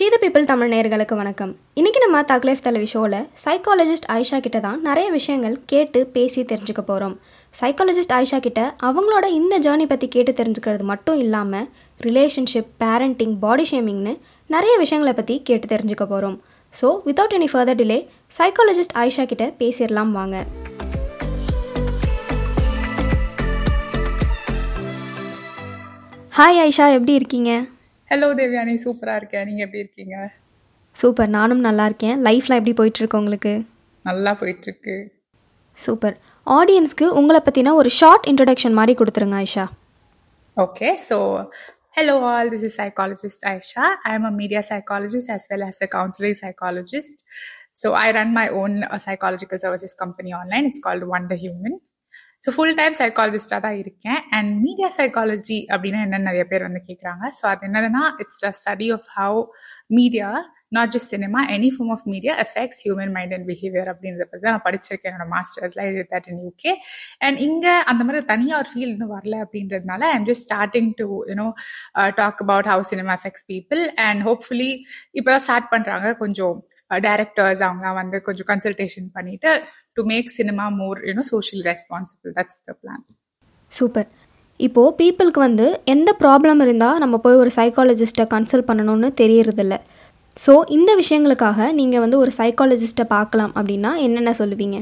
ஷீத people Tamil நேர்களுக்கு வணக்கம். இன்றைக்கி நம்ம தக்லைஃப் தலைவி ஷோவில் சைக்காலஜிஸ்ட் ஆயிஷா கிட்ட தான் நிறைய விஷயங்கள் கேட்டு பேசி தெரிஞ்சுக்க போகிறோம் சைக்காலஜிஸ்ட் ஆயிஷா கிட்ட அவங்களோட இந்த ஜேர்னி பற்றி கேட்டு தெரிஞ்சுக்கிறது மட்டும் இல்லாமல் ரிலேஷன்ஷிப் பேரண்டிங் பாடி ஷேமிங்னு நிறைய விஷயங்களை பற்றி கேட்டு தெரிஞ்சுக்க போகிறோம் so without any further delay psychologist Ayesha கிட்ட பேசிடலாம் வாங்க. ஹாய் ஆயிஷா எப்படி இருக்கீங்க? ஹலோ தேவ்யானி சூப்பரா இருக்கேன். நீங்க எப்படி இருக்கீங்க? சூப்பர் நானும் நல்லா இருக்கேன். லைஃப்லாம் எப்படி போயிட்டுருக்கு உங்களுக்கு? நல்லா போயிட்டு இருக்கு சூப்பர் ஆடியன்ஸ்க்கு உங்களை பற்றின ஒரு ஷார்ட் இன்ட்ரடக்ஷன் மாதிரி கொடுத்துருங்க Ayesha. Okay so hello all this is psychologist Aisha I am a media psychologist as well as a counseling psychologist. So i run my own uh, psychological services company online. It's called wonder human. So full time சைக்காலஜிஸ்டாக தான் இருக்கேன். And media psychology அப்படின்னா என்னென்னு நிறைய பேர் வந்து கேட்குறாங்க so அது என்னதுன்னா it's a study of how media not just cinema any form of media effects human mind and behaviour அப்படின்றத பற்றி தான் நான் படிச்சிருக்கேன். என்னோட மாஸ்டர்ஸ்ல இது தட் இன் யூகே அண்ட் இங்கே அந்த மாதிரி தனியாக ஒரு ஃபீல் இன்னும் வரல அப்படின்றதுனால I'm just starting to you know talk about how cinema effects people and hopefully இப்போ தான் ஸ்டார்ட் பண்ணுறாங்க கொஞ்சம் டைரக்டர்ஸ் அவங்களாம் வந்து கொஞ்சம் கன்சல்டேஷன் பண்ணிட்டு to make cinema more you know social responsible that's the plan super இப்போது பீப்புளுக்கு வந்து எந்த ப்ராப்ளம் இருந்தால் நம்ம போய் ஒரு சைக்காலஜிஸ்ட்டை கன்சல்ட் பண்ணணும்னு தெரியறதில்ல. ஸோ இந்த விஷயங்களுக்காக நீங்கள் வந்து ஒரு சைக்காலஜிஸ்ட்டை பார்க்கலாம் அப்படின்னா என்னென்ன சொல்லுவீங்க?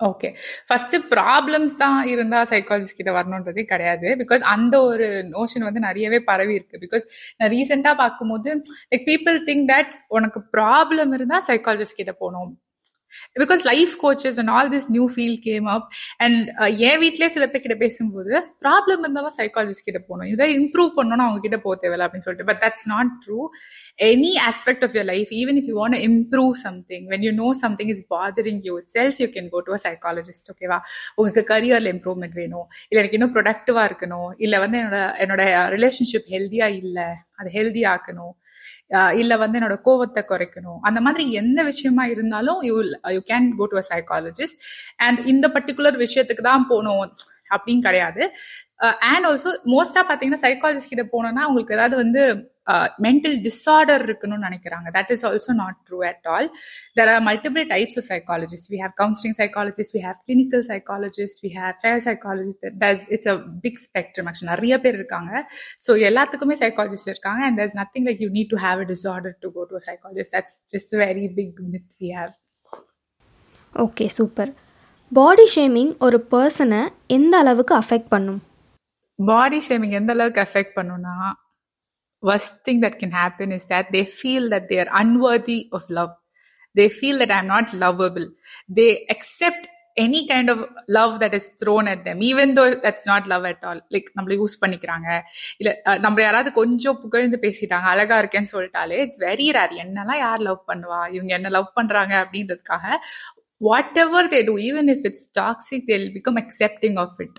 ஓகே ஃபர்ஸ்ட் ப்ராப்ளம்ஸ் தான் இருந்தா சைக்காலஜிஸ்ட் கிட்ட வரணுன்றதே கிடையாது. பிகாஸ் அந்த ஒரு நோஷன் வந்து நிறையவே பரவி இருக்கு. பிகாஸ் நான் ரீசெண்டா பார்க்கும்போது லைக் பீப்புள் திங்க் தட் உனக்கு ப்ராப்ளம் இருந்தா சைக்காலஜிஸ்ட் கிட்ட போகணும். Because life coaches and all this new feel came up and என் வீட்லயே சில பேர் கிட்ட பேசும்போது ப்ராப்ளம் இருந்தால் தான் சைக்காலஜிஸ்ட் கிட்ட போகணும். இதை இம்ப்ரூவ் பண்ணணும் அவங்க கிட்ட போக தேவையில்ல அப்படின்னு சொல்லிட்டு. But that's not true any aspect of your life even if you want improve something when you know something is bothering you itself you can go to a psychologist ஓகேவா உங்களுக்கு கரியர்ல இம்ப்ரூவ்மெண்ட் வேணும். இல்லை எனக்கு இன்னும் ப்ரொடக்டிவா இருக்கணும். இல்லை வந்து என்னோட என்னோட ரிலேஷன்ஷிப் ஹெல்த்தியா இல்லை அதை ஹெல்தி ஆக்கணும். இல்லை வந்து என்னோட கோவத்தை குறைக்கணும். அந்த மாதிரி எந்த விஷயமா இருந்தாலும் you you can go to a psychologist and இந்த பர்டிகுலர் விஷயத்துக்கு தான் போகணும். அப்படின்னு கிடையாது. அண்ட் ஆல்சோ மோஸ்டா பாத்தீங்கன்னா சைக்காலஜிஸ்ட் கிட்ட போனோம்னா உங்களுக்கு ஏதாவது வந்து மென்டல் டிஸார்டர் இருக்குன்னு நினைக்கிறாங்க. That is also not true at all there are multiple types of psychologist we have counselling psychologist we have clinical psychologist we have child psychologist thus it's a big spectrum actual நிறைய பேர் இருக்காங்க. So எல்லாத்துக்குமே psychologist இருக்காங்க. And there's nothing like you need to have a disorder to go to psychologist that's just very big myth we have okay super body shaming ஒரு பர்சனை எந்த அளவுக்கு affect பண்ணும்? பாடி ஷேமிங் எந்த அளவுக்கு அஃபெக்ட் பண்ணும்னா worst thing that can happen is that they feel that they're unworthy of love they feel that I am not lovable they accept any kind of love that is thrown at them even though that's not love at all like நம்மள use பண்ணிக்கிறாங்க. இல்ல நம்ம யாராவது கொஞ்சம் புகழ்ந்து பேசிட்டாங்க அழகா இருக்கேன்னு சொல்லிட்டாலே இட்ஸ் வெரி ரேர் என்னெல்லாம் யார் லவ் பண்ணுவா? இவங்க என்ன லவ் பண்றாங்க அப்படின்றதுக்காக whatever they do even if it's toxic they'll become accepting of it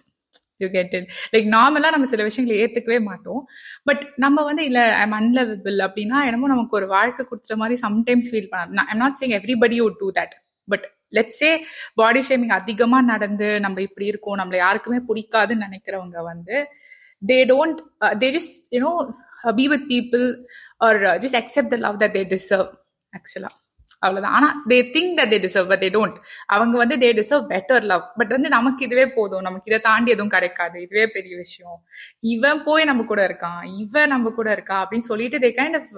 you get it like நார்மலா நம்ம சில விஷயங்களை ஏத்துக்கவே மாட்டோம். பட் நம்ம வந்து இல்ல ஐம் அன்லவபிள் அப்படின்னா என்னமோ நமக்கு ஒரு வாழ்க்கை கொடுத்துற மாதிரி சம்டைம்ஸ் ஃபீல் பண்ணலாம் I'm not saying everybody would do that but let's say body shaming அதிகமா நடந்து நம்ம இப்படி இருக்கோம் நம்மள யாருக்குமே பிடிக்காதுன்னு நினைக்கிறவங்க வந்து they don't they just you know be with people are just accept the love that they deserve ஆக்சுவலா அவ்வளவுதான். ஆனா they think that they deserve but they don't அவங்க வந்து they deserve better love but வந்து நமக்கு இதுவே போதும். நமக்கு இதை தாண்டி எதுவும் கிடைக்காது. இதுவே பெரிய விஷயம். இவன் போய் நம்ம கூட இருக்கான். இவன் நம்ம கூட இருக்கா அப்படின்னு சொல்லிட்டு தே கைண்ட் ஆஃப்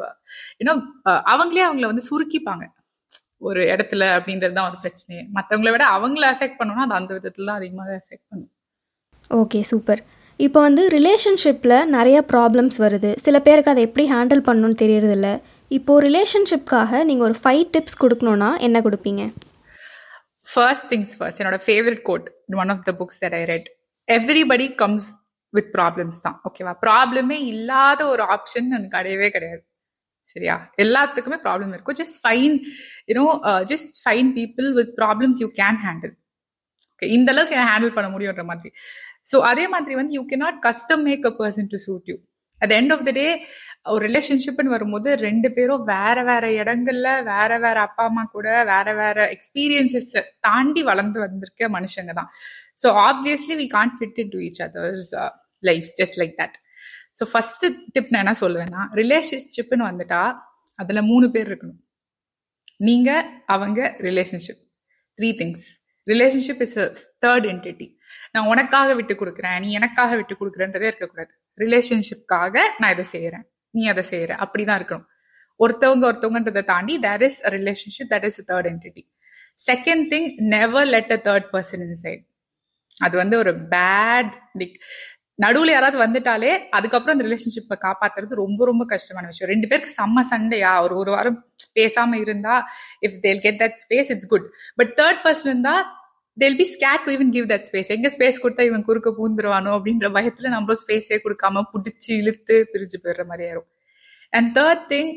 யூனோ அவங்களே அவங்கள வந்து சுருக்கிப்பாங்க. ஒரு இடத்துல அப்படின்றது தான் ஒரு பிரச்சனையே. மற்றவங்கள விட அவங்கள அஃபெக்ட் பண்ணணும்னா அது அந்த விதத்துல தான் அதிகமாக அஃபெக்ட் பண்ணும். ஓகே சூப்பர் இப்போ வந்து ரிலேஷன்ஷிப்பில் நிறைய ப்ராப்ளம்ஸ் வருது. சில பேருக்கு அதை எப்படி ஹேண்டில் பண்ணணும்னு தெரியறதில்ல. இப்போது ரிலேஷன்ஷிப்காக நீங்கள் ஒரு ஃபைவ் டிப்ஸ் கொடுக்கணுன்னா என்ன கொடுப்பீங்க? ஃபர்ஸ்ட் திங்ஸ் ஃபர்ஸ்ட் என்னோட favourite quote one of the books that I read everybody comes with problems தான் ஓகேவா ப்ராப்ளமே இல்லாத ஒரு ஆப்ஷன் எனக்கு கிடையவே கிடையாது. சரியா? எல்லாத்துக்குமே ப்ராப்ளம் இருக்கும். Just fine you know just fine people with problems you can handle okay இந்த அளவுக்கு ஹேண்டில் பண்ண முடியுன்ற மாதிரி. ஸோ அதே மாதிரி வந்து you can not custom make a person to suit you at end of the day ஒரு ரிலேஷன்ஷிப்னு வரும்போது ரெண்டு பேரும் வேற வேற இடங்கள்ல வேற வேற அப்பா அம்மா கூட வேற வேற எக்ஸ்பீரியன்சஸ் தாண்டி வளர்ந்து வந்திருக்க மனுஷங்க தான். So obviously we can't fit in to each others life just like that so first tip நான் என்ன சொல்லுவேன்னா ரிலேஷன்ஷிப்னு வந்துட்டா அதுல மூணு பேர் இருக்கணும். நீங்க அவங்க relationship three things relationship is a third entity நான் உனக்காக விட்டு கொடுக்குறேன் நீ எனக்காக விட்டு கொடுக்குறன்றதே இருக்கக்கூடாது. ரிலேஷன்ஷிப்காக நான் இதை செய்யறேன் நீ அதை செய்யற. அப்படிதான் இருக்கணும். ஒருத்தவங்க ஒருத்தவங்கன்றதை தாண்டி there is a relationship that is third entity second thing never let a third person inside அது வந்து ஒரு பேட் லைக் நடுவுல யாராவது வந்துட்டாலே அதுக்கப்புறம் அந்த ரிலேஷன்ஷிப்பை காப்பாத்துறது ரொம்ப ரொம்ப கஷ்டமான விஷயம். ரெண்டு பேருக்கு செம்ம சண்டையா ஒரு ஒரு வாரம் பேசாம இருந்தா if they'll get that space it's good but third person இருந்தா they'll be scared to even give that space எங்க ஸ்பேஸ் கொடுத்தா இவன் குறுக்க பூந்துருவானோ அப்படின்ற பயத்துல நம்மளும் ஸ்பேஸே கொடுக்காம பிடிச்சி இழுத்து பிரிஞ்சு போயிடுற மாதிரி ஆயிரும். அண்ட் தேர்ட் திங்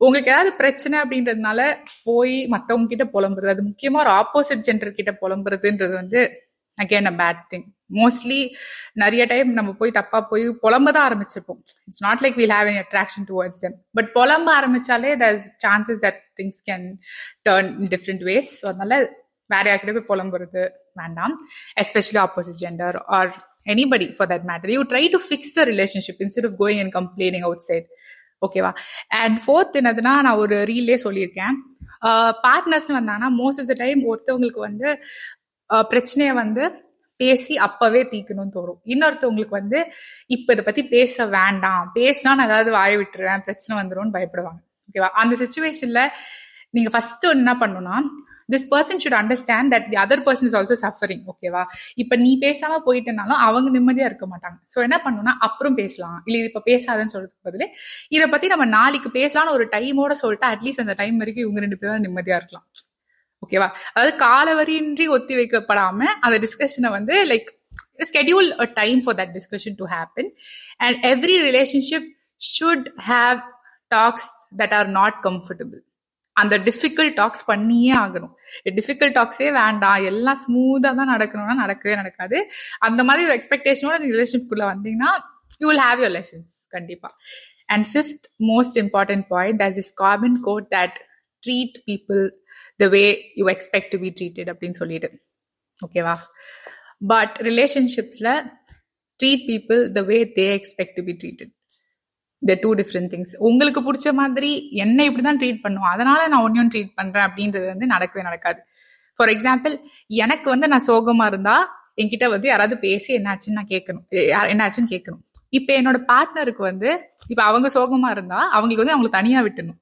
உங்களுக்கு ஏதாவது பிரச்சனை அப்படின்றதுனால போய் மத்தவங்க கிட்ட புலம்புறது அது முக்கியமா ஒரு ஆப்போசிட் ஜென்டர் கிட்ட புலம்புறதுன்றது வந்து again a bad thing mostly நிறைய டைம் நம்ம போய் தப்பா போய் புலம்ப தான் ஆரம்பிச்சிருப்போம். It's not like we'll have an attraction towards them but புலம்ப ஆரம்பிச்சாலே thus chances that things can turn different ways so அதனால வேற யார்கிட்ட போய் புலம்புறது வேண்டாம். Especially opposite gender or anybody for that matter you try to fix the relationship instead of going and complaining outside ஓகேவா and fourth என்னதுன்னா நான் ஒரு ரீல்லே சொல்லியிருக்கேன். பார்ட்னர்ஸ் வந்தாங்கன்னா மோஸ்ட் ஆஃப் த டைம் ஒருத்தவங்களுக்கு வந்து பிரச்சனையை வந்து பேசி அப்பவே தீக்கணும்னு தோணும். இன்னொருத்தவங்களுக்கு வந்து இப்ப இதை பத்தி பேச வேண்டாம். பேசினா நான் ஏதாவது வாய விட்டுருவேன். பிரச்சனை வந்துடும் பயப்படுவாங்க. ஓகேவா அந்த சுச்சுவேஷன்ல நீங்க ஃபர்ஸ்ட் என்ன பண்ணணும்னா this person should understand that the other person is also suffering ஓகேவா இப்ப நீ பேசாம போயிட்டனாலும் அவங்க நிம்மதியா இருக்க மாட்டாங்க. சோ என்ன பண்ணணும்னா அப்புறம் பேசலாம். இல்ல இப்ப பேசாதன்னு சொல்றதுக்கு பதிலே இதை பத்தி நம்ம நாளைக்கு பேசலாம்னு ஒரு டைமோட சொல்லிட்டு அட்லீஸ்ட் அந்த டைம் வரைக்கும் இவங்க ரெண்டு பேரும் நிம்மதியா இருக்கலாம். ஓகேவா அதாவது காலவரியின்றி ஒத்தி வைக்கப்படாம அந்த டிஸ்கஷனை வந்து like schedule a time for that discussion to happen and every relationship should have talks that are not comfortable அந்த டிஃபிகல்ட் டாக்ஸ் பண்ணியே ஆகணும். டிஃபிகல்ட் டாக்ஸே வேண்டாம். எல்லாம் ஸ்மூத்தாக தான் நடக்கணும்னா நடக்கவே நடக்காது. அந்த மாதிரி ஒரு எக்ஸ்பெக்டேஷனோட ரிலேஷன்ஷிப்குள்ள வந்தீங்கன்னா you will have your lessons கண்டிப்பாக and fifth most important point thus is common quote that treat people the way you expect to be treated அப்படின்னு சொல்லிட்டு ஓகேவா but ரிலேஷன்ஷிப்ஸில் treat people the way they expect to be treated the two different things உங்களுக்கு பிடிச்ச மாதிரி என்ன இப்படிதான் treat பண்ணும். அதனால நான் ஒன்னும் ட்ரீட் பண்றேன் அப்படின்றது வந்து நடக்கவே நடக்காது. ஃபார் எக்ஸாம்பிள் எனக்கு வந்து நான் சோகமா இருந்தா என்கிட்ட வந்து யாராவது பேசி என்னாச்சுன்னு நான் கேட்கணும். என்னாச்சுன்னு கேட்கணும். இப்ப என்னோட பார்ட்னருக்கு வந்து இப்ப அவங்க சோகமா இருந்தா அவங்களுக்கு வந்து அவங்களை தனியா விட்டணும்.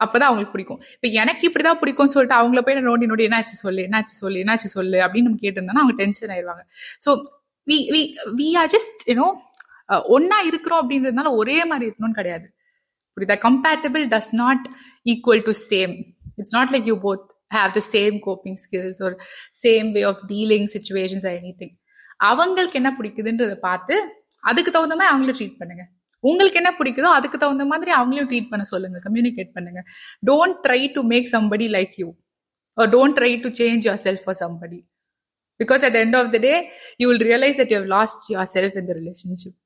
அப்பதான் அவங்களுக்கு பிடிக்கும். இப்ப எனக்கு இப்படிதான் பிடிக்கும்னு சொல்லிட்டு அவங்கள போய் நோண்டி நோண்டி என்னாச்சு சொல்லு என்னாச்சு சொல்லு என்னாச்சு சொல்லு அப்படின்னு நம்ம கேட்டிருந்தோம்னா அவங்க டென்ஷன் ஆயிடுவாங்க. So we we we are just you know ஒன்னா இருக்கிறோம் அப்படின்றதுனால ஒரே மாதிரி இருக்கணும்னு கிடையாது. புரியுதா? Compatible does not equal to same it's not like you both have the same coping skills ஒரு same way of dealing situations anything அவங்களுக்கு என்ன பிடிக்குதுன்றதை பார்த்து அதுக்கு தகுந்த மாதிரி அவங்கள ட்ரீட் பண்ணுங்க. உங்களுக்கு என்ன பிடிக்குதோ அதுக்கு தகுந்த மாதிரி அவங்களையும் ட்ரீட் பண்ண சொல்லுங்க. கம்யூனிகேட் பண்ணுங்க. Don't try to make somebody like you don't try to change yourself for somebody because at end of the day you will realise that you lost yourself in the relationship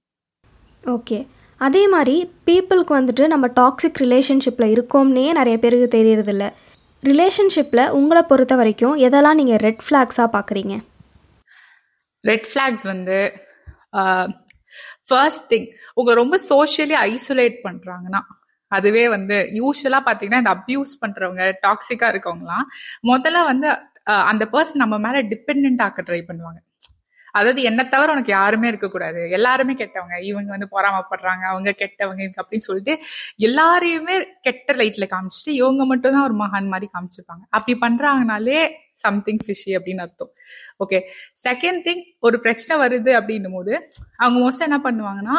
okay அதே மாதிரி பீப்புளுக்கு வந்துட்டு நம்ம toxic ரிலேஷன்ஷிப்பில் இருக்கோம்னே நிறைய பேருக்கு தெரியறதில்ல. ரிலேஷன்ஷிப்பில் உங்களை பொறுத்த வரைக்கும் எதெல்லாம் நீங்கள் ரெட் ஃப்ளாக்ஸாக பார்க்குறீங்க? ரெட் ஃப்ளாக்ஸ் வந்து ஃபர்ஸ்ட் திங் உங்கள் ரொம்ப சோஷியலி ஐசோலேட் பண்ணுறாங்கன்னா அதுவே வந்து யூஸ்வலாக பார்த்தீங்கன்னா இந்த அப்யூஸ் பண்ணுறவங்க டாக்ஸிக்காக இருக்கவங்களாம் முதல்ல வந்து அந்த பர்சன் நம்ம மேலே டிபெண்ட் ஆக்க ட்ரை பண்ணுவாங்க. அதாவது என்ன தவிர உனக்கு யாருமே இருக்கக்கூடாது. எல்லாருமே கெட்டவங்க. இவங்க வந்து பொறாமப்படுறாங்க. அவங்க கெட்டவங்க இவங்க அப்படின்னு சொல்லிட்டு எல்லாரையுமே கெட்ட லைட்ல காமிச்சிட்டு இவங்க மட்டும் தான் ஒரு மகான் மாதிரி காமிச்சிருப்பாங்க. அப்படி பண்றாங்கனாலே சம்திங் ஃபிஷி அப்படின்னு அர்த்தம். ஓகே செகண்ட் திங் ஒரு பிரச்சனை வருது அப்படின்னும் போது அவங்க மோஸ்ட் என்ன பண்ணுவாங்கன்னா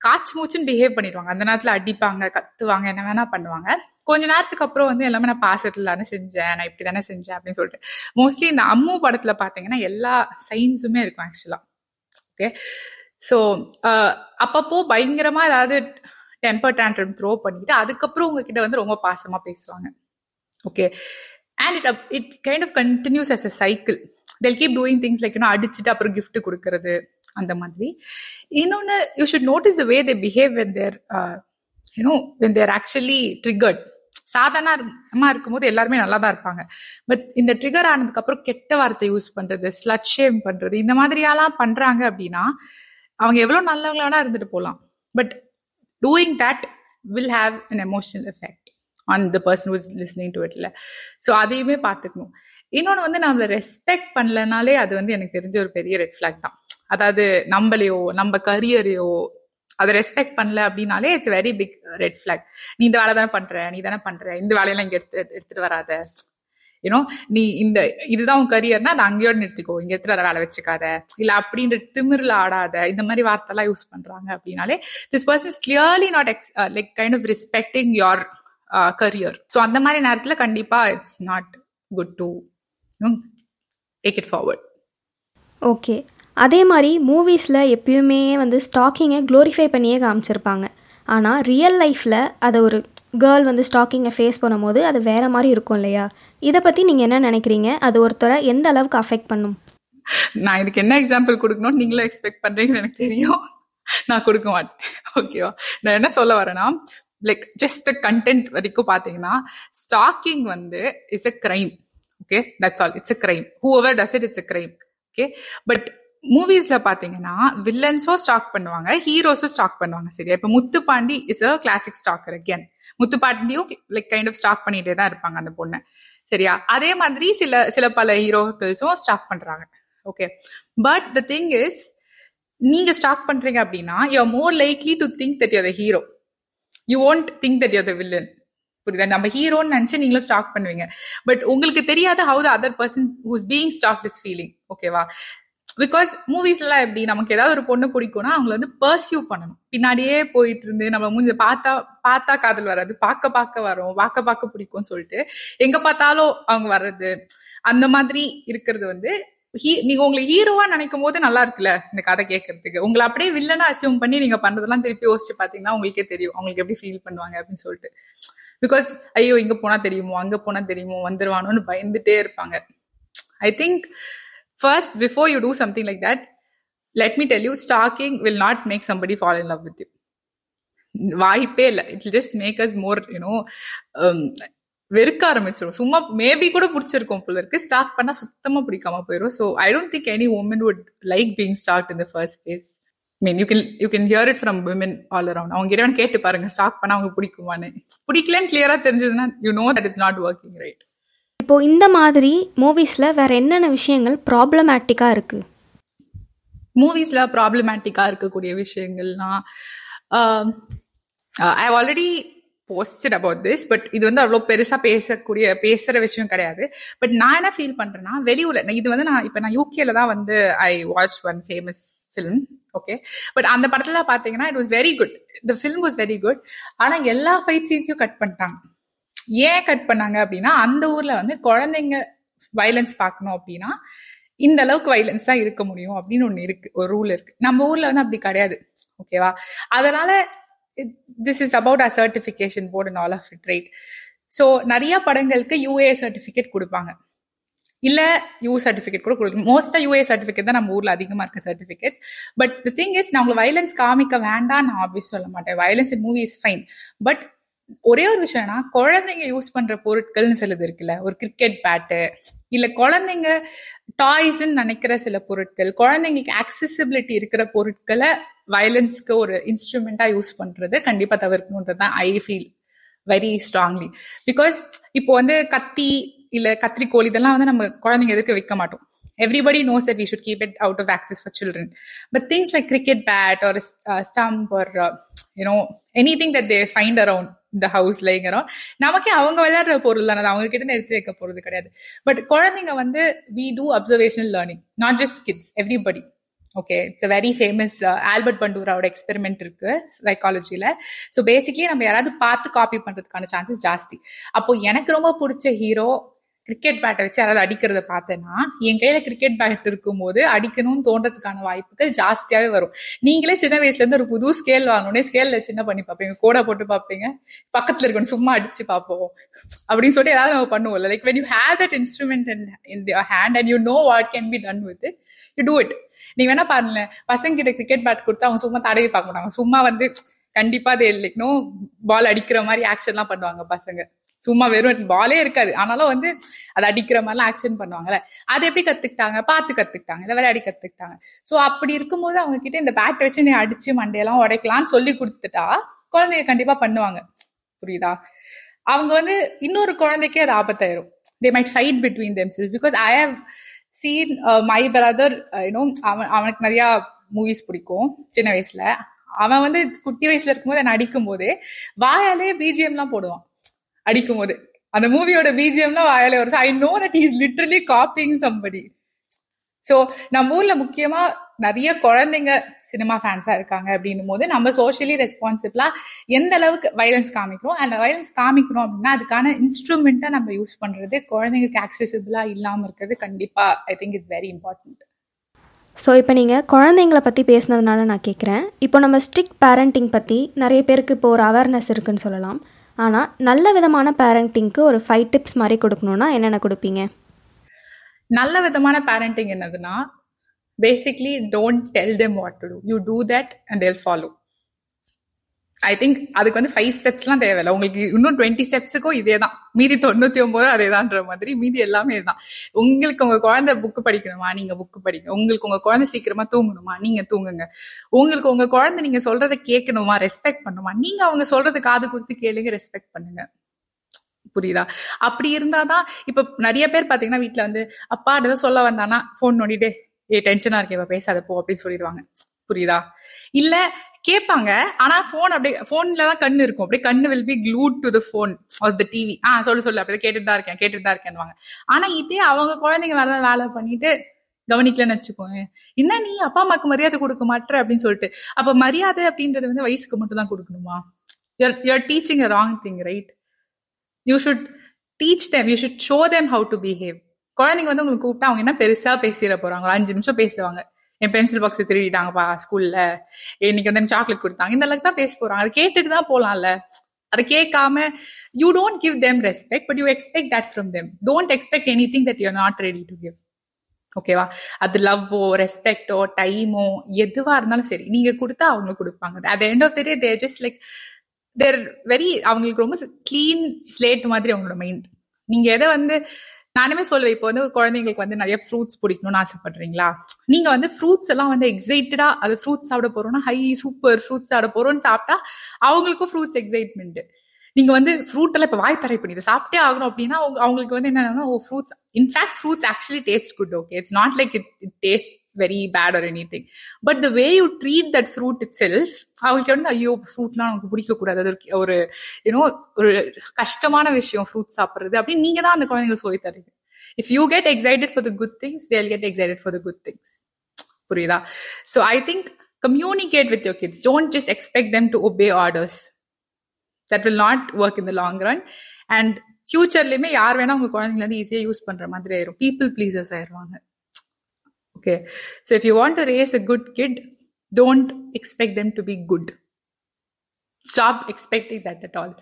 காய்ச்சி மூச்சுன்னு பிஹேவ் பண்ணிடுவாங்க. அந்த நேரத்துல அடிப்பாங்க கத்துவாங்க என்ன வேணா பண்ணுவாங்க. கொஞ்ச நேரத்துக்கு அப்புறம் வந்து எல்லாமே நான் பாசத்துல தானே செஞ்சேன். நான் இப்படி தானே செஞ்சேன் அப்படின்னு சொல்லிட்டு. மோஸ்ட்லி இந்த அம்மு படத்துல பாத்தீங்கன்னா எல்லா சைன்ஸுமே இருக்கும் ஆக்சுவலா ஓகே ஸோ அப்பப்போ பயங்கரமா ஏதாவது டெம்பர் டேண்ட்ரம் த்ரோ பண்ணிட்டு அதுக்கப்புறம் உங்ககிட்ட வந்து ரொம்ப பாசமா பேசுவாங்க. Okay and it it kind of continues as a cycle they'll keep doing things like இன்னும் அடிச்சுட்டு அப்புறம் கிஃப்ட் கொடுக்கறது அந்த மாதிரி. இன்னொன்று you should notice the way they behave when they're you know when they're actually triggered சாதாரணமா இருக்கும்போது எல்லாருமே நல்லா தான் இருப்பாங்க. பட் இந்த ட்ரிகர் ஆனதுக்கு அப்புறம் கெட்ட வார்த்தை யூஸ் பண்றது ஸ்லட் ஷேம் பண்றது இந்த மாதிரியாலாம் பண்றாங்க அப்படின்னா அவங்க எவ்வளவு நல்லவங்களா இருந்துட்டு போகலாம். But doing that will have an emotional effect on the person who's listening to இட்ல so அதையுமே பார்த்துக்கணும். இன்னொன்று வந்து நம்மளை ரெஸ்பெக்ட் பண்ணலனாலே அது வந்து எனக்கு தெரிஞ்ச ஒரு பெரிய ரெட் ஃபிளாக் தான். அதாவது நம்மளையோ நம்ம கரியரையோ அதை ரெஸ்பெக்ட் பண்ணல அப்படின்னாலே it's very big red flag நீ இந்த வேலை தானே பண்ற நீ தானே பண்ற இந்த வேலையெல்லாம் இங்க எடுத்து எடுத்துட்டு வராத. யூனோ நீ இந்த இதுதான் உன் கரியர்னா அதை அங்கேயோட நிறுத்திக்கோ இங்க எடுத்துட்டு வர வேலை வச்சுக்காத. இல்ல அப்படின்ற திமிரில் ஆடாத இந்த மாதிரி வார்த்தைலாம் யூஸ் பண்றாங்க அப்படின்னாலே this person is clearly not ex like kind of respecting your career so அந்த மாதிரி நேரத்தில் கண்டிப்பா it's not good to take it forward okay அதே மாதிரி மூவிஸில் எப்பயுமே வந்து ஸ்டாக்கிங்கை க்ளோரிஃபை பண்ணியே காமிச்சிருப்பாங்க. ஆனால் ரியல் லைஃப்பில் அதை ஒரு கேர்ள் வந்து ஸ்டாக்கிங்கை ஃபேஸ் பண்ணும்போது அது வேறு மாதிரி இருக்கும் இல்லையா? இதை பற்றி நீங்கள் என்ன நினைக்கிறீங்க? அது ஒருத்தரை எந்த அளவுக்கு அஃபெக்ட் பண்ணும்? நான் இதுக்கு என்ன எக்ஸாம்பிள் கொடுக்கணும்னு நீங்களும் எக்ஸ்பெக்ட் பண்ணுறீங்கன்னு எனக்கு தெரியும். நான் கொடுக்க மாட்டேன். ஓகேவா நான் என்ன சொல்ல வரேன்னா லைக் ஜஸ்ட் த கண்டென்ட் வரைக்கும் பார்த்தீங்கன்னா ஸ்டாக்கிங் வந்து it's a crime okay that's all it's a crime whoever does it it's a crime okay but மூவிஸ்ல பாத்தீங்கன்னா வில்லன்ஸும் ஸ்டாக் பண்ணுவாங்க ஹீரோஸும் ஸ்டாக் பண்ணுவாங்க சரியா? இப்ப Muthupandi is a classic stalker again முத்துப்பாண்டியும் like kind of stalk பண்ணிட்டே தான் இருப்பாங்க அந்த பொண்ணு சரியா? அதே மாதிரி சில சில பல ஹீரோக்கள்ஸும் ஸ்டாக் பண்றாங்க okay but the thing is நீங்க ஸ்டாக் பண்றீங்க அப்படின்னா you are more likely to think that you're the hero you won't think that you're the villain புரியுதா? நம்ம ஹீரோன்னு நினைச்சு நீங்களும் ஸ்டாக் பண்ணுவீங்க. பட் உங்களுக்கு தெரியாத how the other person who's being stalk is feeling ஓகேவா பிகாஸ் மூவிஸ்லாம் எப்படி நமக்கு ஏதாவது ஒரு பொண்ணு பிடிக்கும்னா அவங்கள வந்து பர்சியூ பண்ணணும். பின்னாடியே போயிட்டு இருந்து நம்ம மூஞ்சி பார்த்தா பார்த்தா காதல் வராது பார்க்க பார்க்க வரும் பார்க்க பார்க்க பிடிக்கும்னு சொல்லிட்டு எங்க பார்த்தாலும் அவங்க வர்றது அந்த மாதிரி இருக்கிறது வந்து நீங்க உங்களை ஹீரோவா நினைக்கும் போது நல்லா இருக்குல்ல இந்த கதை கேட்கறதுக்கு. உங்களை அப்படியே வில்லனா அசியூம் பண்ணி நீங்க பண்றதெல்லாம் திருப்பி யோசிச்சு பாத்தீங்கன்னா உங்களுக்கே தெரியும் அவங்களுக்கு எப்படி ஃபீல் பண்ணுவாங்க அப்படின்னு சொல்லிட்டு. பிகாஸ் ஐயோ இங்க போனா தெரியுமோ அங்க போனா தெரியுமோ வந்துருவானோன்னு பயந்துட்டே இருப்பாங்க. I think first before you do something like that let me tell you stalking will not make somebody fall in love with you. வாய்ப்பே இல்லை. It just make us more you know வெறுக்க ஆரம்பிச்சிடும் சும்மா மேபி கூட பிடிச்சிருக்கும் போல இருக்கு. Stock பண்ணா சுத்தமா பிடிக்காம போயிடும் so I don't think any woman would like being stalk in the first place mean you can you can hear it from women all around அவங்க கிட்ட கேட்டு பாருங்க. ஸ்டாக் பண்ணா அவங்க பிடிக்குமான்னு. பிடிக்கலன்னு கிளியரா தெரிஞ்சதுன்னா you know that it's not working right இப்போது இந்த மாதிரி மூவிஸில் வேறு என்னென்ன விஷயங்கள் ப்ராப்ளமேட்டிக்காக இருக்குது மூவிஸில் ப்ராப்ளமேட்டிக்காக இருக்கக்கூடிய விஷயங்கள்லாம் I already posted about this but இது வந்து அவ்வளோ பெருசாக பேசக்கூடிய பேசுகிற விஷயம் கிடையாது. பட் நான் என்ன ஃபீல் பண்ணுறேன்னா வெளியூரில் இது வந்து நான் இப்போ நான் யூகேல தான் வந்து I watch one famous film okay but அந்த படத்துல பார்த்தீங்கன்னா it was very good the film was very good ஆனால் எல்லா ஃபைட் சீன்ஸையும் கட் பண்ணிட்டாங்க. ஏன் கட் பண்ணாங்க அப்படின்னா அந்த ஊர்ல வந்து குழந்தைங்க வயலன்ஸ் பார்க்கணும் அப்படின்னா இந்த அளவுக்கு வைலன்ஸ் தான் இருக்க முடியும் அப்படின்னு ஒண்ணு இருக்கு ஒரு ரூல் இருக்கு. நம்ம ஊர்ல வந்து அப்படி கிடையாது. ஓகேவா அதனால this is about a certification board and all of it right so நிறைய படங்களுக்கு யூஏ சர்டிபிகேட் கொடுப்பாங்க. இல்ல யூ சர்டிபிகேட் கூட கொடுக்கும் மோஸ்டா யூஏ சர்டிபிகேட் தான் நம்ம ஊர்ல அதிகமா இருக்க certificate but the thing is நான் உங்களுக்கு வயலன்ஸ் காமிக்க வேண்டாம் நான் ஆப்வியஸ் சொல்ல மாட்டேன். Violence in movie is fine but ஒரே ஒரு விஷயம்னா குழந்தைங்க யூஸ் பண்ற பொருட்கள்னு சிலது இருக்குல்ல. ஒரு கிரிக்கெட் பேட்டு இல்ல குழந்தைங்க டாய்ஸ்ன்னு நினைக்கிற சில பொருட்கள் குழந்தைங்களுக்கு ஆக்சசிபிலிட்டி இருக்கிற பொருட்களை வயலன்ஸ்க்கு ஒரு இன்ஸ்ட்ருமெண்டா யூஸ் பண்றது கண்டிப்பா தவிர்க்கணுன்றது தான் I feel very strongly because இப்போ வந்து கத்தி இல்ல கத்திரிக்கோள் இதெல்லாம் வந்து நம்ம குழந்தைங்க எதுக்கு வைக்க மாட்டோம்? Everybody knows that we keep keep out of of access children but things like cricket bat bat or a uh, stump that they find know இந்த ஹவுஸ் around. நமக்கே அவங்க விளையாடுற பொருள் தானே அவங்க கிட்ட எடுத்து வைக்க போறது கிடையாது. பட் குழந்தைங்க வந்து we do observational learning not just kids everybody okay it's very famous Albert பண்டூராவோட experiment இருக்கு சைக்காலஜியில ஸோ பேசிக்லி நம்ம யாராவது பார்த்து காப்பி பண்றதுக்கான சான்சஸ் ஜாஸ்தி. அப்போ எனக்கு ரொம்ப பிடிச்ச ஹீரோ கிரிக்கெட் பேட்டை வச்சு யாராவது அடிக்கிறத பார்த்தேன்னா என் கையில கிரிக்கெட் பேட் இருக்கும்போது அடிக்கணும்னு தோன்றதுக்கான வாய்ப்புகள் ஜாஸ்தியாவே வரும். நீங்களே சின்ன வயசுல இருந்து ஒரு புது ஸ்கேல் வாங்கணுன்னே ஸ்கேல்ல சின்ன பண்ணி பார்ப்பீங்க. கோடை போட்டு பார்ப்பீங்க. பக்கத்துல இருக்கணும் சும்மா அடிச்சு பார்ப்போம். அப்படின்னு சொல்லிட்டு ஏதாவது நம்ம பண்ணுவோம்ல. Like when you have that instrument in hand and you know what can be done with it you do it நீங்க வேணா பாருங்க பசங்க கிட்ட கிரிக்கெட் பேட் கொடுத்தா அவங்க சும்மா தடவி பார்க்க மாட்டாங்க. சும்மா வந்து கண்டிப்பா அது இல்லைக்கணும் பால் அடிக்கிற மாதிரி ஆக்ஷன்லாம் பண்ணுவாங்க பசங்க. சும்மா வெறும் பாலே இருக்காது. ஆனாலும் வந்து அதை அடிக்கிற மாதிரிலாம் ஆக்ஷன் பண்ணுவாங்கல்ல. அது எப்படி கத்துக்கிட்டாங்க? பார்த்து கத்துக்கிட்டாங்க. இல்லை விளையாடி கத்துக்கிட்டாங்க. ஸோ அப்படி இருக்கும்போது அவங்க கிட்ட இந்த பேட் வச்சு நீ அடிச்சு மண்டையெல்லாம் உடைக்கலாம்னு சொல்லி கொடுத்துட்டா குழந்தைங்க கண்டிப்பா பண்ணுவாங்க. புரியுதா? அவங்க வந்து இன்னொரு குழந்தைக்கே அது ஆபத்தாயிரும். They might fight between themselves because I have seen my brother you know அவன் அவனுக்கு நிறைய மூவிஸ் பிடிக்கும் சின்ன வயசுல. அவன் வந்து குட்டி வயசுல இருக்கும்போது என்னை அடிக்கும் போது வாயாலே பிஜிஎம்லாம் போடுவான். அடிக்கும் போது அந்த மூவியோட பிஜிஎம்லாம் வாயாலே வரும் I know that is literally copying somebody so நம்ம ஊர்ல முக்கியமா நிறைய குழந்தைங்க சினிமா ஃபேன்ஸா இருக்காங்க அப்படின்னும் போது நம்ம சோஷியலி ரெஸ்பான்சிபிளா எந்த அளவுக்கு வைலன்ஸ் காமிக்கிறோம்? அந்த வைலன்ஸ் காமிக்கிறோம் அப்படின்னா அதுக்கான இன்ஸ்ட்ருமெண்ட்டா நம்ம யூஸ் பண்றது குழந்தைங்களுக்கு ஆக்சசிபிளா இல்லாம இருக்கிறது கண்டிப்பா. I think it's very important so இப்போ நீங்கள் குழந்தைங்கள பற்றி பேசுனதுனால நான் கேட்குறேன் இப்போ நம்ம ஸ்ட்ரிக்ட் பேரண்டிங் பற்றி நிறைய பேருக்கு இப்போ ஒரு அவேர்னஸ் இருக்குன்னு சொல்லலாம். ஆனால் நல்ல விதமான பேரண்டிங்க்கு ஒரு ஃபைவ் டிப்ஸ் மாதிரி கொடுக்கணுன்னா என்னென்ன கொடுப்பீங்க? நல்ல விதமான பேரண்டிங் என்னதுன்னா basically don't tell them what to do you do that and they'll follow I think அதுக்கு வந்து ஃபைவ் ஸ்டெப்ஸ்லாம் தேவையில்ல. உங்களுக்கு இன்னும் டுவெண்ட்டி ஸ்டெப்ஸுக்கும் இதே தான் மீதி தொண்ணூத்தி ஒன்பது அதேதான்ற மாதிரி மீதி எல்லாமே இதுதான். உங்களுக்கு உங்க குழந்தை புக்கு படிக்கணுமா? நீங்க புக்கு படிங்க. உங்களுக்கு உங்க குழந்தை சீக்கிரமா தூங்கணுமா? நீங்க தூங்குங்க. உங்களுக்கு உங்க குழந்தை நீங்க சொல்றதை கேட்கணுமா? ரெஸ்பெக்ட் பண்ணுமா? நீங்க அவங்க சொல்றது காது கொடுத்து கேளுங்க ரெஸ்பெக்ட் பண்ணுங்க. புரியுதா? அப்படி இருந்தாதான் இப்ப நிறைய பேர் பாத்தீங்கன்னா வீட்டுல வந்து அப்பா ஏதோ சொல்ல வந்தானா? போன் நோண்டிட்டு ஏ டென்ஷனா இருக்கே இப்ப பேசாத போ அப்படின்னு சொல்லிடுவாங்க. புரியுதா? இல்ல கேட்பாங்க ஆனா போன் அப்படியே போன்ல தான் கண்ணு இருக்கும். அப்படியே கண்ணு will be glued to the phone or the TV ஆ சொல்லு சொல்லு. அப்படியே கேட்டுட்டு தான் இருக்கேன் கேட்டுட்டு தான் இருக்கேன்வாங்க ஆனா இதே அவங்க குழந்தைங்க வேற வேலை பண்ணிட்டு கவனிக்கலன்னு வச்சுக்கோங்க என்ன நீ அப்பா அம்மாக்கு மரியாதை கொடுக்க மாட்டேற அப்படின்னு சொல்லிட்டு. அப்ப மரியாதை அப்படின்றது வந்து வயசுக்கு மட்டும் தான் கொடுக்கணுமா you're teaching a wrong thing right you should teach them you should show them how to behave குழந்தைங்க வந்து உங்களுக்கு கூப்பிட்டா அவங்க என்ன பெருசா பேசிட போறாங்க அஞ்சு நிமிஷம் பேசுவாங்க. என் பென்சில் பாக்ஸ் திருடிட்டாங்கப்பா ஸ்கூல்ல இன்னைக்கு வந்து சாக்லேட் கொடுத்தாங்க. இந்த அளவுக்கு தான் பேச போறாங்க. அது கேட்டுட்டு தான் போலாம்ல. அதை கேட்காம you don't give them respect but you expect that from them don't expect anything that you not ready to give ஓகேவா அது லவ்வோ ரெஸ்பெக்டோ டைமோ எதுவா இருந்தாலும் சரி நீங்க கொடுத்தா அவங்க கொடுப்பாங்க. At end of the day they're just like they're very அவங்களுக்கு ரொம்ப கிளீன் ஸ்லேட் மாதிரி அவங்களோட மைண்ட் நீங்க எதை வந்து நானுமே சொல்லுவேன் இப்போ வந்து குழந்தைங்களுக்கு வந்து நிறைய ஃப்ரூட்ஸ் பிடிக்கணும்னு ஆசைப்படுறீங்களா? நீங்க வந்து ஃப்ரூட்ஸ் எல்லாம் வந்து எக்ஸைட்டடா அது ஃப்ரூட்ஸ் சாப்பிட போறோம்னா ஹை சூப்பர் ஃப்ரூட்ஸ் சாப்பிட போறோம்னு சாப்பிட்டா அவங்களுக்கும் ஃப்ரூட்ஸ் எக்ஸைட்மெண்ட் நீங்க வந்து ஃப்ரூட் எல்லாம் இப்ப வாய் தரை பண்ணி இதை சாப்பிட்டே ஆகணும் அப்படின்னா அவங்களுக்கு வந்து என்னன்னா ஓ fruits in fact fruits actually taste good okay it's not like it taste very bad or anything but the way you treat that fruit itself அவங்களுக்கு வந்து ஐயோ ஃப்ரூட்லாம் நமக்கு பிடிக்க கூடாது அது ஒரு யூனோ ஒரு கஷ்டமான விஷயம் ஃப்ரூட் சாப்பிட்றது. அப்படின்னு நீங்க தான் அந்த குழந்தைங்க சொல்லி தரீங்க. If you get excited for the good things they'll get excited for the good things புரியுதா? So I think communicate with your kids don't just expect them to obey orders that will not work in the long run and ஃபியூச்சர்லயுமே யார் வேணா உங்க குழந்தைங்க வந்து ஈஸியா use பண்ற மாதிரி ஆயிரும். பீப்புள் பிளீசர்ஸ் ஆயிருவாங்க okay. So if you want to raise a good kid don't expect them to be good stop expecting that at all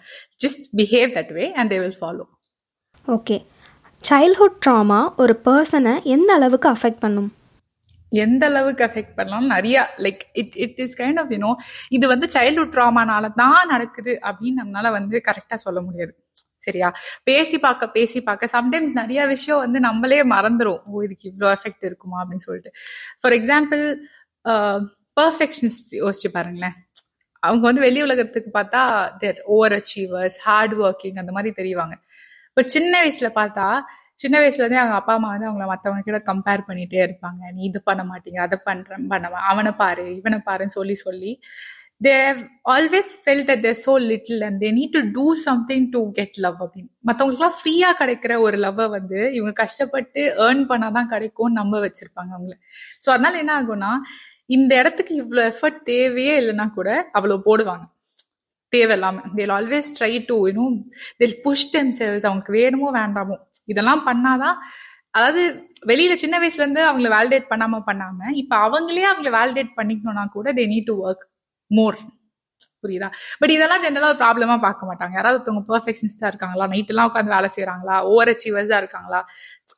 just behave that way and they will follow okay childhood trauma ஒரு பர்சனை எந்த அளவுக்கு affect பண்ணும்? எந்த அளவுக்கு affect பண்ணலாம்? நிறைய like it it is kind of you know இது வந்து சைல்ட்ஹுட் ட்ராமானால தான் நடக்குது அப்படின்னு நம்மளால வந்து கரெக்டா சொல்ல முடியாது. சரியா? பேசி பார்க்க பேசி பார்க்க. சம்டைம்ஸ் நிறைய விஷயம் வந்து நம்மளே மறந்துடும் ஓ இதுக்கு இவ்வளோ எஃபெக்ட் இருக்குமா? அப்படின்னு சொல்லிட்டு. ஃபார் எக்ஸாம்பிள் பர்ஃபெக்ஷனிஸ்ட் யோசிச்சு பாருங்களேன். அவங்க வந்து வெளி உலகத்துக்கு பார்த்தா they're overachievers hard working அந்த மாதிரி தெரியுவாங்க இப்போ சின்ன வயசுல பார்த்தா சின்ன வயசுல இருந்தே அவங்க அப்பா அம்மா வந்து அவங்கள மற்றவங்க கிட்ட கம்பேர் பண்ணிட்டே இருப்பாங்க. நீ இது பண்ண மாட்டீங்க அதை பண்றேன் பண்ண அவனை பாரு இவனை பாருன்னு சொல்லி சொல்லி they always felt that they're so little and they need to do something to get love அப்படின்னு. மற்றவங்களுக்குலாம் ஃப்ரீயாக கிடைக்கிற ஒரு லவ்வை வந்து இவங்க கஷ்டப்பட்டு ஏர்ன் பண்ணாதான் கிடைக்கும்னு நம்ப வச்சிருப்பாங்க அவங்கள. ஸோ அதனால என்ன ஆகும்னா இந்த இடத்துக்கு இவ்வளோ எஃபர்ட் தேவையே இல்லைன்னா கூட அவ்வளோ போடுவாங்க. தேவையில்லாமல் they'll always try to you know till push themselves அவங்களுக்கு வேணுமோ வேண்டாமோ. இதெல்லாம் பண்ணாதான் அதாவது வெளியில சின்ன வயசுல இருந்து அவங்கள வேலிடேட் பண்ணாம பண்ணாம இப்ப அவங்களே அவங்கள வேலிடேட் பண்ணிக்கணும்னா கூட they need to work more புரியுதா? பட் இதெல்லாம் ஜென்ரலா ஒரு ப்ராப்ளமா பார்க்க மாட்டாங்க. யாராவது ஒருத்தவங்க பெர்ஃபெக்ஷனிஸ்டா இருக்காங்களா? நைட் எல்லாம் உட்காந்து வேலை செய்யறாங்களா ஓவர் அச்சீவர்ஸா இருக்காங்களா?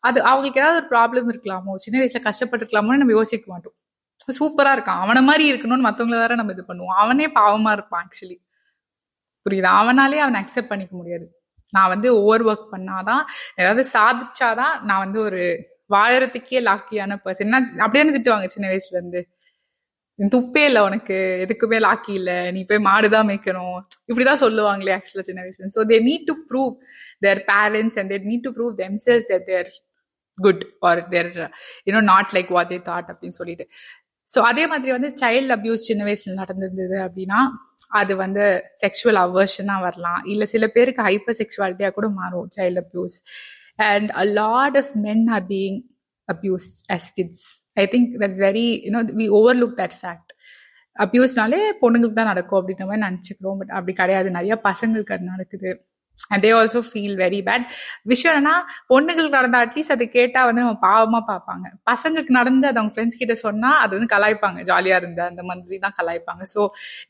அது அவங்களுக்கு ஏதாவது ஒரு ப்ராப்ளம் இருக்கலாமோ? சின்ன வயசுல கஷ்டப்பட்டுருக்கலாமோன்னு நம்ம யோசிக்க மாட்டோம். சூப்பரா இருக்கான். அவனை மாதிரி இருக்கணும்னு மத்தவங்கள வேற நம்ம இது பண்ணுவோம். அவனே பாவமா இருப்பான் ஆக்சுவலி புரியுதா? அவனாலே அவனை அக்செப்ட் பண்ணிக்க முடியாது. நான் வந்து ஓவர் ஒர்க் பண்ணாதான் ஏதாவது சாதிச்சாதான் நான் வந்து ஒரு வாழறதுக்கே லாக்கியான பர்சன் அப்படியே திட்டுவாங்க சின்ன வயசுல இருந்து? துப்பே இல்ல உனக்கு. எதுக்குமே லாக்கி இல்ல. நீ போய் மாடுதான் மேய்க்கணும். இப்படிதான் சொல்லுவாங்களே ஆக்சுவலா சின்ன வயசுல so they need to prove their parents and they're need to prove themselves they're good or they're you know not like what they thought அப்படின்னு சொல்லிட்டு. ஸோ அதே மாதிரி வந்து சைல்டு அப்யூஸ் சின்ன வயசுல நடந்திருந்தது அப்படின்னா அது வந்து செக்ஷுவல் அவர்ஷனாக வரலாம். இல்ல சில பேருக்கு ஹைப்பர் செக்ஷுவாலிட்டியா கூட மாறும் child abuse and a lot of men are being abuse as kids I think that's very you know we overlook that fact அப்யூஸ்னாலே பொண்ணுங்களுக்கு தான் நடக்கும் அப்படின்ற மாதிரி நினச்சிக்கிறோம். பட் அப்படி கிடையாது. நிறைய பசங்களுக்கு அது நடக்குது. And they also feel very bad விஷயம் என்னன்னா பொண்ணுங்களுக்கு நடந்தா அட்லீஸ்ட் அதை கேட்டா வந்து நம்ம பாவமா பார்ப்பாங்க. பசங்களுக்கு நடந்து அது அவங்க ஃப்ரெண்ட்ஸ் கிட்ட சொன்னா அது வந்து கலாய்ப்பாங்க. ஜாலியா இருந்த அந்த மாதிரி தான் கலாய்ப்பாங்க. So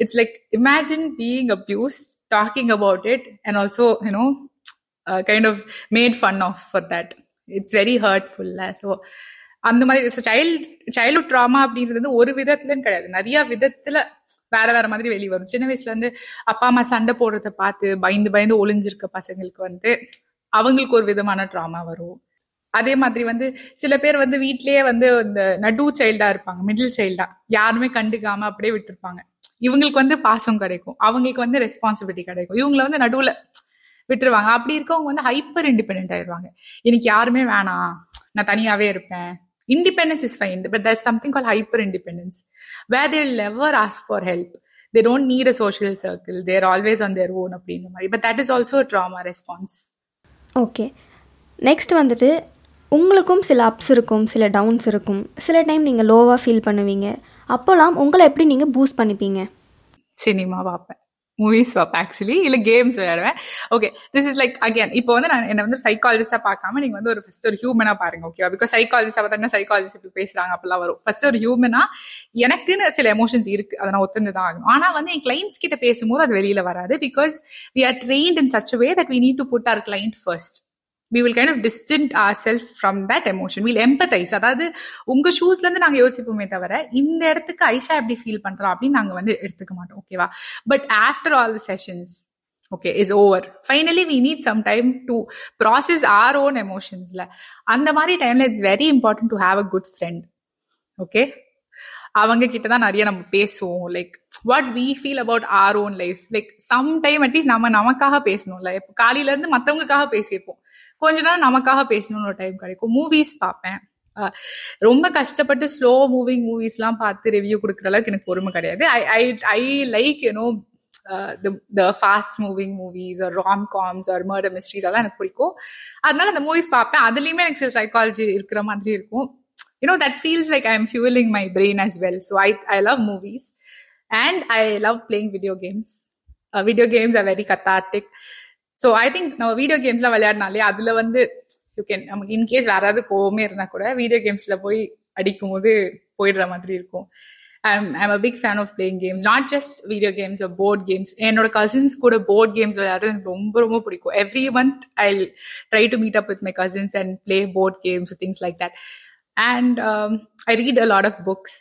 it's like imagine being abuse talking about it and also you know kind of made fun of for that it's very ஹர்ட்ஃபுல்ல so அந்த மாதிரி சைல்டு சைல்ட் சைல்ட்ஹுட் ட்ராமா அப்படின்றது வந்து ஒரு விதத்துலன்னு கிடையாது. நிறைய விதத்துல வேற வேற மாதிரி வெளியே வரும். சின்ன வயசுல இருந்து அப்பா அம்மா சண்டை போடுறத பார்த்து பயந்து பயந்து ஒளிஞ்சிருக்க பசங்களுக்கு வந்து அவங்களுக்கு ஒரு விதமான ட்ராமா வரும். அதே மாதிரி வந்து சில பேர் வந்து வீட்லயே வந்து இந்த நடு சைல்டா இருப்பாங்க மிடில் சைல்டா யாருமே கண்டுக்காம அப்படியே விட்டுருப்பாங்க. இவங்களுக்கு வந்து பாசம் கிடைக்கும். அவங்களுக்கு வந்து ரெஸ்பான்சிபிலிட்டி கிடைக்கும். இவங்கள வந்து நடுவுல விட்டுருவாங்க. அப்படி இருக்கவங்க வந்து ஹைப்பர் இண்டிபெண்ட் ஆயிடுவாங்க. எனக்கு யாருமே வேணாம். நான் தனியாவே இருப்பேன். Independence is fine but there something call hyper independence where they will ever ask for help they don't need a social circle they're always on their own அப்படின்ற மாதிரி but that is also trauma response okay next வந்துட்டு உங்களுக்கும் சில ups இருக்கும் சில downs இருக்கும். சில time நீங்கள் லோவாக ஃபீல் பண்ணுவீங்க. அப்போல்லாம் உங்களை எப்படி நீங்கள் பூஸ்ட் பண்ணிப்பீங்க? சினிமா பார்ப்பேன். மூவிஸ் பார்ப்பேன் ஆக்சுவலி இல்லை கேம்ஸ் விளையாடுவேன். Okay this is like again இப்போ வந்து நான் என்ன வந்து சைக்காலஜிஸ்டாக பார்க்காம நீங்கள் வந்து ஒரு ஃபர்ஸ்ட் ஒரு ஹியூமனா பாருங்க ஓகே பிகாஸ் சைக்காலஜிஸ்டாக பார்த்தா சைக்காலஜிஸ்ட் இப்படி பேசுகிறாங்க அப்படிலாம் வரும். ஃபர்ஸ்ட் ஒரு ஹியூமனா எனக்குன்னு சில எமோஷன்ஸ் இருக்கு அதை நான் ஒத்துந்து தான் ஆகணும். ஆனால் வந்து என் கிளைண்ட்ஸ் கிட்ட பேசும்போது அது வெளியில் வராது because we are trained in such way that we need to put our client first we will kind of distant our self from that emotion will empathise அதாவது உங்க ஷூஸ்ல இருந்து நாங்க யோசிப்போமே தவிர இந்த இடத்துக்கு ஐஷா எப்படி ஃபீல் பண்றா அப்படின்னு நாங்க வந்து எடுத்துக்க மாட்டோம் ஓகேவா but after all the sessions okay is over finally we need some time to process our own எமோஷன்ஸ்ல அந்த மாதிரி டைம்ல it's very important to have a good friend okay அவங்க கிட்ட தான் நிறைய நம்ம பேசுவோம் like what we feel about our own life like some time at least நம்ம நமக்காக பேசணும்ல. இப்போ காலையில இருந்து மற்றவங்களுக்காக பேசியிருப்போம். கொஞ்ச நாள் நமக்காக பேசணும்னு ஒரு டைம் கிடைக்கும். மூவிஸ் பார்ப்பேன். ரொம்ப கஷ்டப்பட்டு ஸ்லோ மூவிங் மூவிஸ்லாம் பார்த்து ரிவ்யூ கொடுக்குற அளவுக்கு எனக்கு பொறுமை கிடையாது. I I I like you know the fast moving movies or rom coms or murder mysteries அதெல்லாம் எனக்கு பிடிக்கும். அதனால அந்த மூவிஸ் பார்ப்பேன். அதுலயுமே எனக்கு சில சைக்காலஜி இருக்கிற மாதிரி இருக்கும். You know that feels like I am fuelling my brain as well so I I love movies and I love playing video games video games are very cathartic so I think நம்ம video கேம்ஸ்லாம் விளையாடினாலே அதுல வந்து you can நமக்கு in case வேற ஏதாவது கோவமே இருந்தா கூட வீடியோ கேம்ஸ்ல போய் அடிக்கும் போது போயிடுற மாதிரி இருக்கும். I'm I'm a big fan of playing games not just video games board games என்னோட கசின்ஸ் கூட போர்ட் கேம்ஸ் விளையாடுறது எனக்கு ரொம்ப ரொம்ப பிடிக்கும். Every month I try to meet up with my cousins and play board games things like that and I read a lot of books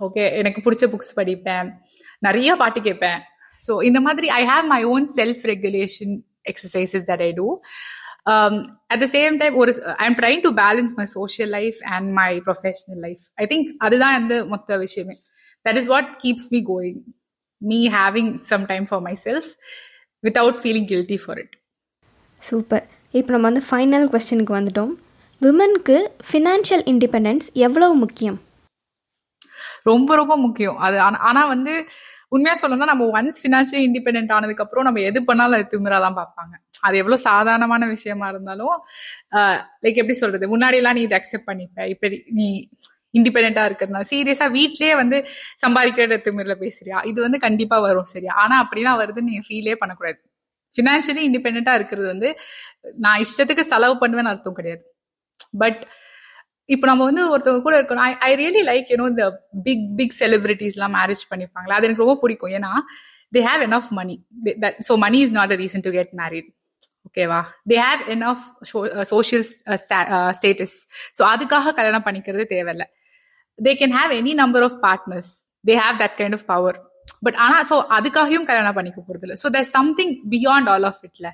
okay எனக்கு பிடிச்ச books படிப்பேன். நிறைய பாட்டு கேட்பேன். ஸோ இந்த மாதிரி I have my own self regulation exercises that I do at the same time ஒரு I am trying to balance my social life and my professional life I think அதுதான் வந்து மொத்த விஷயமே that is what keeps me going me having some time for myself without feeling guilty for it super இப்போ நம்ம வந்து final கொஸ்டினுக்கு வந்துட்டோம். விமனுக்கு financial independence எவ்வளவு முக்கியம்? ரொம்ப ரொம்ப முக்கியம். அது ஆனா வந்து உண்மையா சொல்லணும்னா நம்ம ஒன்ஸ் பினான்சியலி இண்டிபெண்ட் ஆனதுக்கு அப்புறம் நம்ம எது பண்ணாலும் அது திமிராலாம் பார்ப்பாங்க. அது எவ்வளவு சாதாரணமான விஷயமா இருந்தாலும் லைக் எப்படி சொல்றது? முன்னாடி எல்லாம் நீ இதை அக்செப்ட் பண்ணிப்ப. இப்ப நீ இண்டிபெண்டா இருக்கிறதுனால சீரியஸா வீட்லயே வந்து சம்பாதிக்கிற திமிரில பேசுறியா? இது வந்து கண்டிப்பா வரும் சரியா? ஆனா அப்படிலாம் வருதுன்னு நீங்க ஃபீலே பண்ணக்கூடாது. ஃபினான்ஷியலி இண்டிபெண்டா இருக்கிறது வந்து நான் இஷ்டத்துக்கு செலவு பண்ணுவேன்னு அர்த்தம் கிடையாது. பட் இப்போ நம்ம வந்து ஒருத்தவங்க கூட இருக்கணும். I I really like you know இந்த பிக் பிக் செலிபிரிட்டிஸ்லாம் மேரேஜ் பண்ணிப்பாங்களா? அது எனக்கு ரொம்ப பிடிக்கும். ஏன்னா they have enough money so money is not a reason to get married ஓகேவா they have enough social status so அதுக்காக கல்யாணம் பண்ணிக்கிறது தேவையில்ல. They can have any number of partners they have that kind of power but ஆனால் so அதுக்காகவும் கல்யாணம் பண்ணிக்க போறது இல்லை so there something beyond all of இட்ல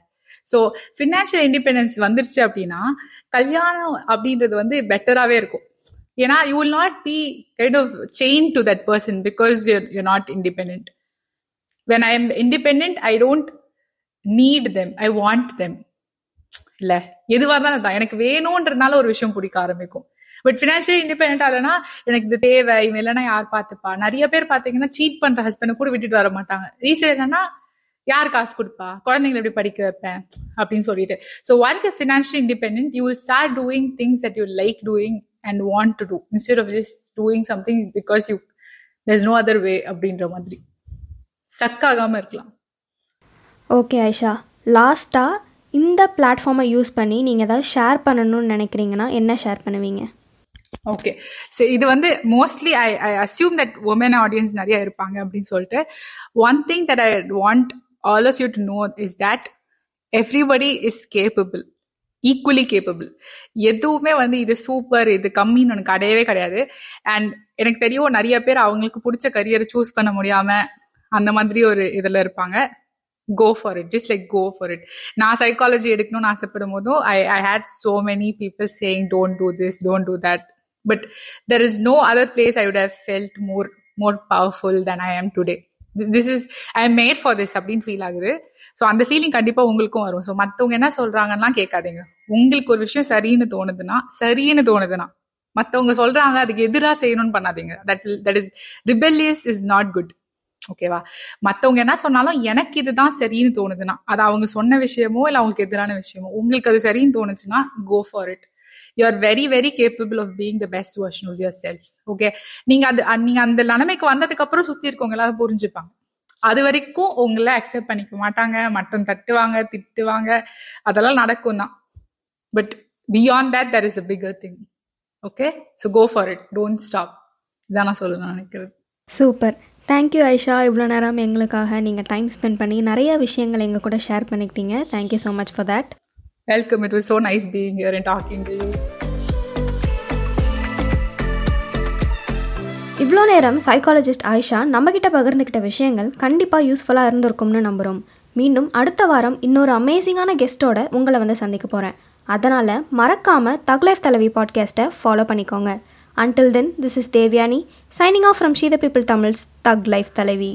so financial independence வந்துருச்சு அப்படின்னா கல்யாணம் அப்படின்றது வந்து பெட்டராகவே இருக்கும். ஏன்னா you will not be kind of chain to that person because you're you're not independent when I am independent I don't need them I want them இல்ல எதுவாக தான் தான் எனக்கு வேணும்ன்றதுனால ஒரு விஷயம் பிடிக்க ஆரம்பிக்கும். பட் ஃபினான்ஷியல் இண்டிபெண்ட் ஆகலனா எனக்கு இது தேவை இவன் இல்லைன்னா யார் பார்த்துப்பா? நிறைய பேர் பார்த்தீங்கன்னா சீட் பண்ற ஹஸ்பண்டை கூட விட்டுட்டு வர மாட்டாங்க. ரீசன் என்னன்னா யார் காசு கொடுப்பா? குழந்தைங்களை எப்படி படிக்க வைப்பேன்? அப்படின்னு சொல்லிட்டு. So once you financial independent you will start doing things that you like doing and want to do instead of just doing something because you there's no other way அப்படின்ற மாதிரி. ஸ்டக் ஆகாம இருக்கலாம். ஓகே ஐஷா லாஸ்ட்டாக இந்த பிளாட்ஃபார்மை use பண்ணி நீங்கள் ஏதாவது share பண்ணணும்னு நினைக்கிறீங்கன்னா என்ன ஷேர் பண்ணுவீங்க? ஓகே ஸோ இது வந்து mostly I I assume that women audience நிறைய இருப்பாங்க அப்படின்னு சொல்லிட்டு. One thing that I want all of you to know is that everybody is capable equally capable எதுவுமே வந்து இது சூப்பர் இது கம்மின்னு ஒன்று கிடையவே கிடையாது. அண்ட் எனக்கு தெரியும் நிறைய பேர் அவங்களுக்கு பிடிச்ச கரியரை சூஸ் பண்ண முடியாம அந்த மாதிரி ஒரு இதில் இருப்பாங்க. Go for it just like go for it நான் சைக்காலஜி எடுக்கணும்னு ஆசைப்படும் போதும் I I hate so many people saying don't do this don't do that but there is no other place I would have felt more more powerful than I am today this is I am made for this அப்படின்னு feel ஆகுது. ஸோ அந்த feeling கண்டிப்பாக உங்களுக்கும் வரும். So மற்றவங்க என்ன சொல்றாங்கன்னா கேட்காதீங்க. உங்களுக்கு ஒரு விஷயம் சரின்னு தோணுதுன்னா சரின்னு தோணுதுன்னா மற்றவங்க சொல்றாங்க அதுக்கு எதிராக செய்யணும்னு பண்ணாதீங்க. That that is rebellious is not good ஓகேவா மற்றவங்க என்ன சொன்னாலும் எனக்கு இதுதான் சரின்னு தோணுதுன்னா அது அவங்க சொன்ன விஷயமோ இல்லை அவங்களுக்கு எதிரான விஷயமோ உங்களுக்கு அது சரின்னு தோணுச்சுன்னா go for it you are very very capable of being the best version of yourself okay நீங்க அது நீங்க அந்த நிலைமைக்கு வந்ததுக்கு அப்புறம் சுத்தி இருக்கவங்க எல்லாரும் புரிஞ்சுப்பாங்க. அது வரைக்கும் உங்களை அக்செப்ட் பண்ணிக்க மாட்டாங்க. மட்டம் தட்டுவாங்க திட்டுவாங்க. அதெல்லாம் நடக்கும் தான். But beyond that there is a bigger thing okay so go for it don't stop இதான் நான் சொல்ல நினைக்கிறது. சூப்பர் தேங்க்யூ ஐஷா இவ்வளோ நேரம் எங்களுக்காக நீங்கள் டைம் ஸ்பெண்ட் பண்ணி நிறைய விஷயங்கள் எங்கள் கூட ஷேர் பண்ணிக்கிட்டீங்க. Thank you so much for that Welcome. It was so nice being here and talking to you. இவ்வளோ நேரம் சைக்காலஜிஸ்ட் ஆயிஷா நம்மக்கிட்ட பகிர்ந்துக்கிட்ட விஷயங்கள் கண்டிப்பாக யூஸ்ஃபுல்லாக இருந்திருக்கும்னு நம்புகிறோம் மீண்டும் அடுத்த வாரம் இன்னொரு அமேசிங்கான கெஸ்ட்டோட உங்களை வந்து சந்திக்க போகிறேன் அதனால் மறக்காமல் தக்லைஃப் தலைவி பாட்காஸ்ட்டை ஃபாலோ பண்ணிக்கோங்க until then this is Devyani signing off from she the people Tamils thug life Thalaivi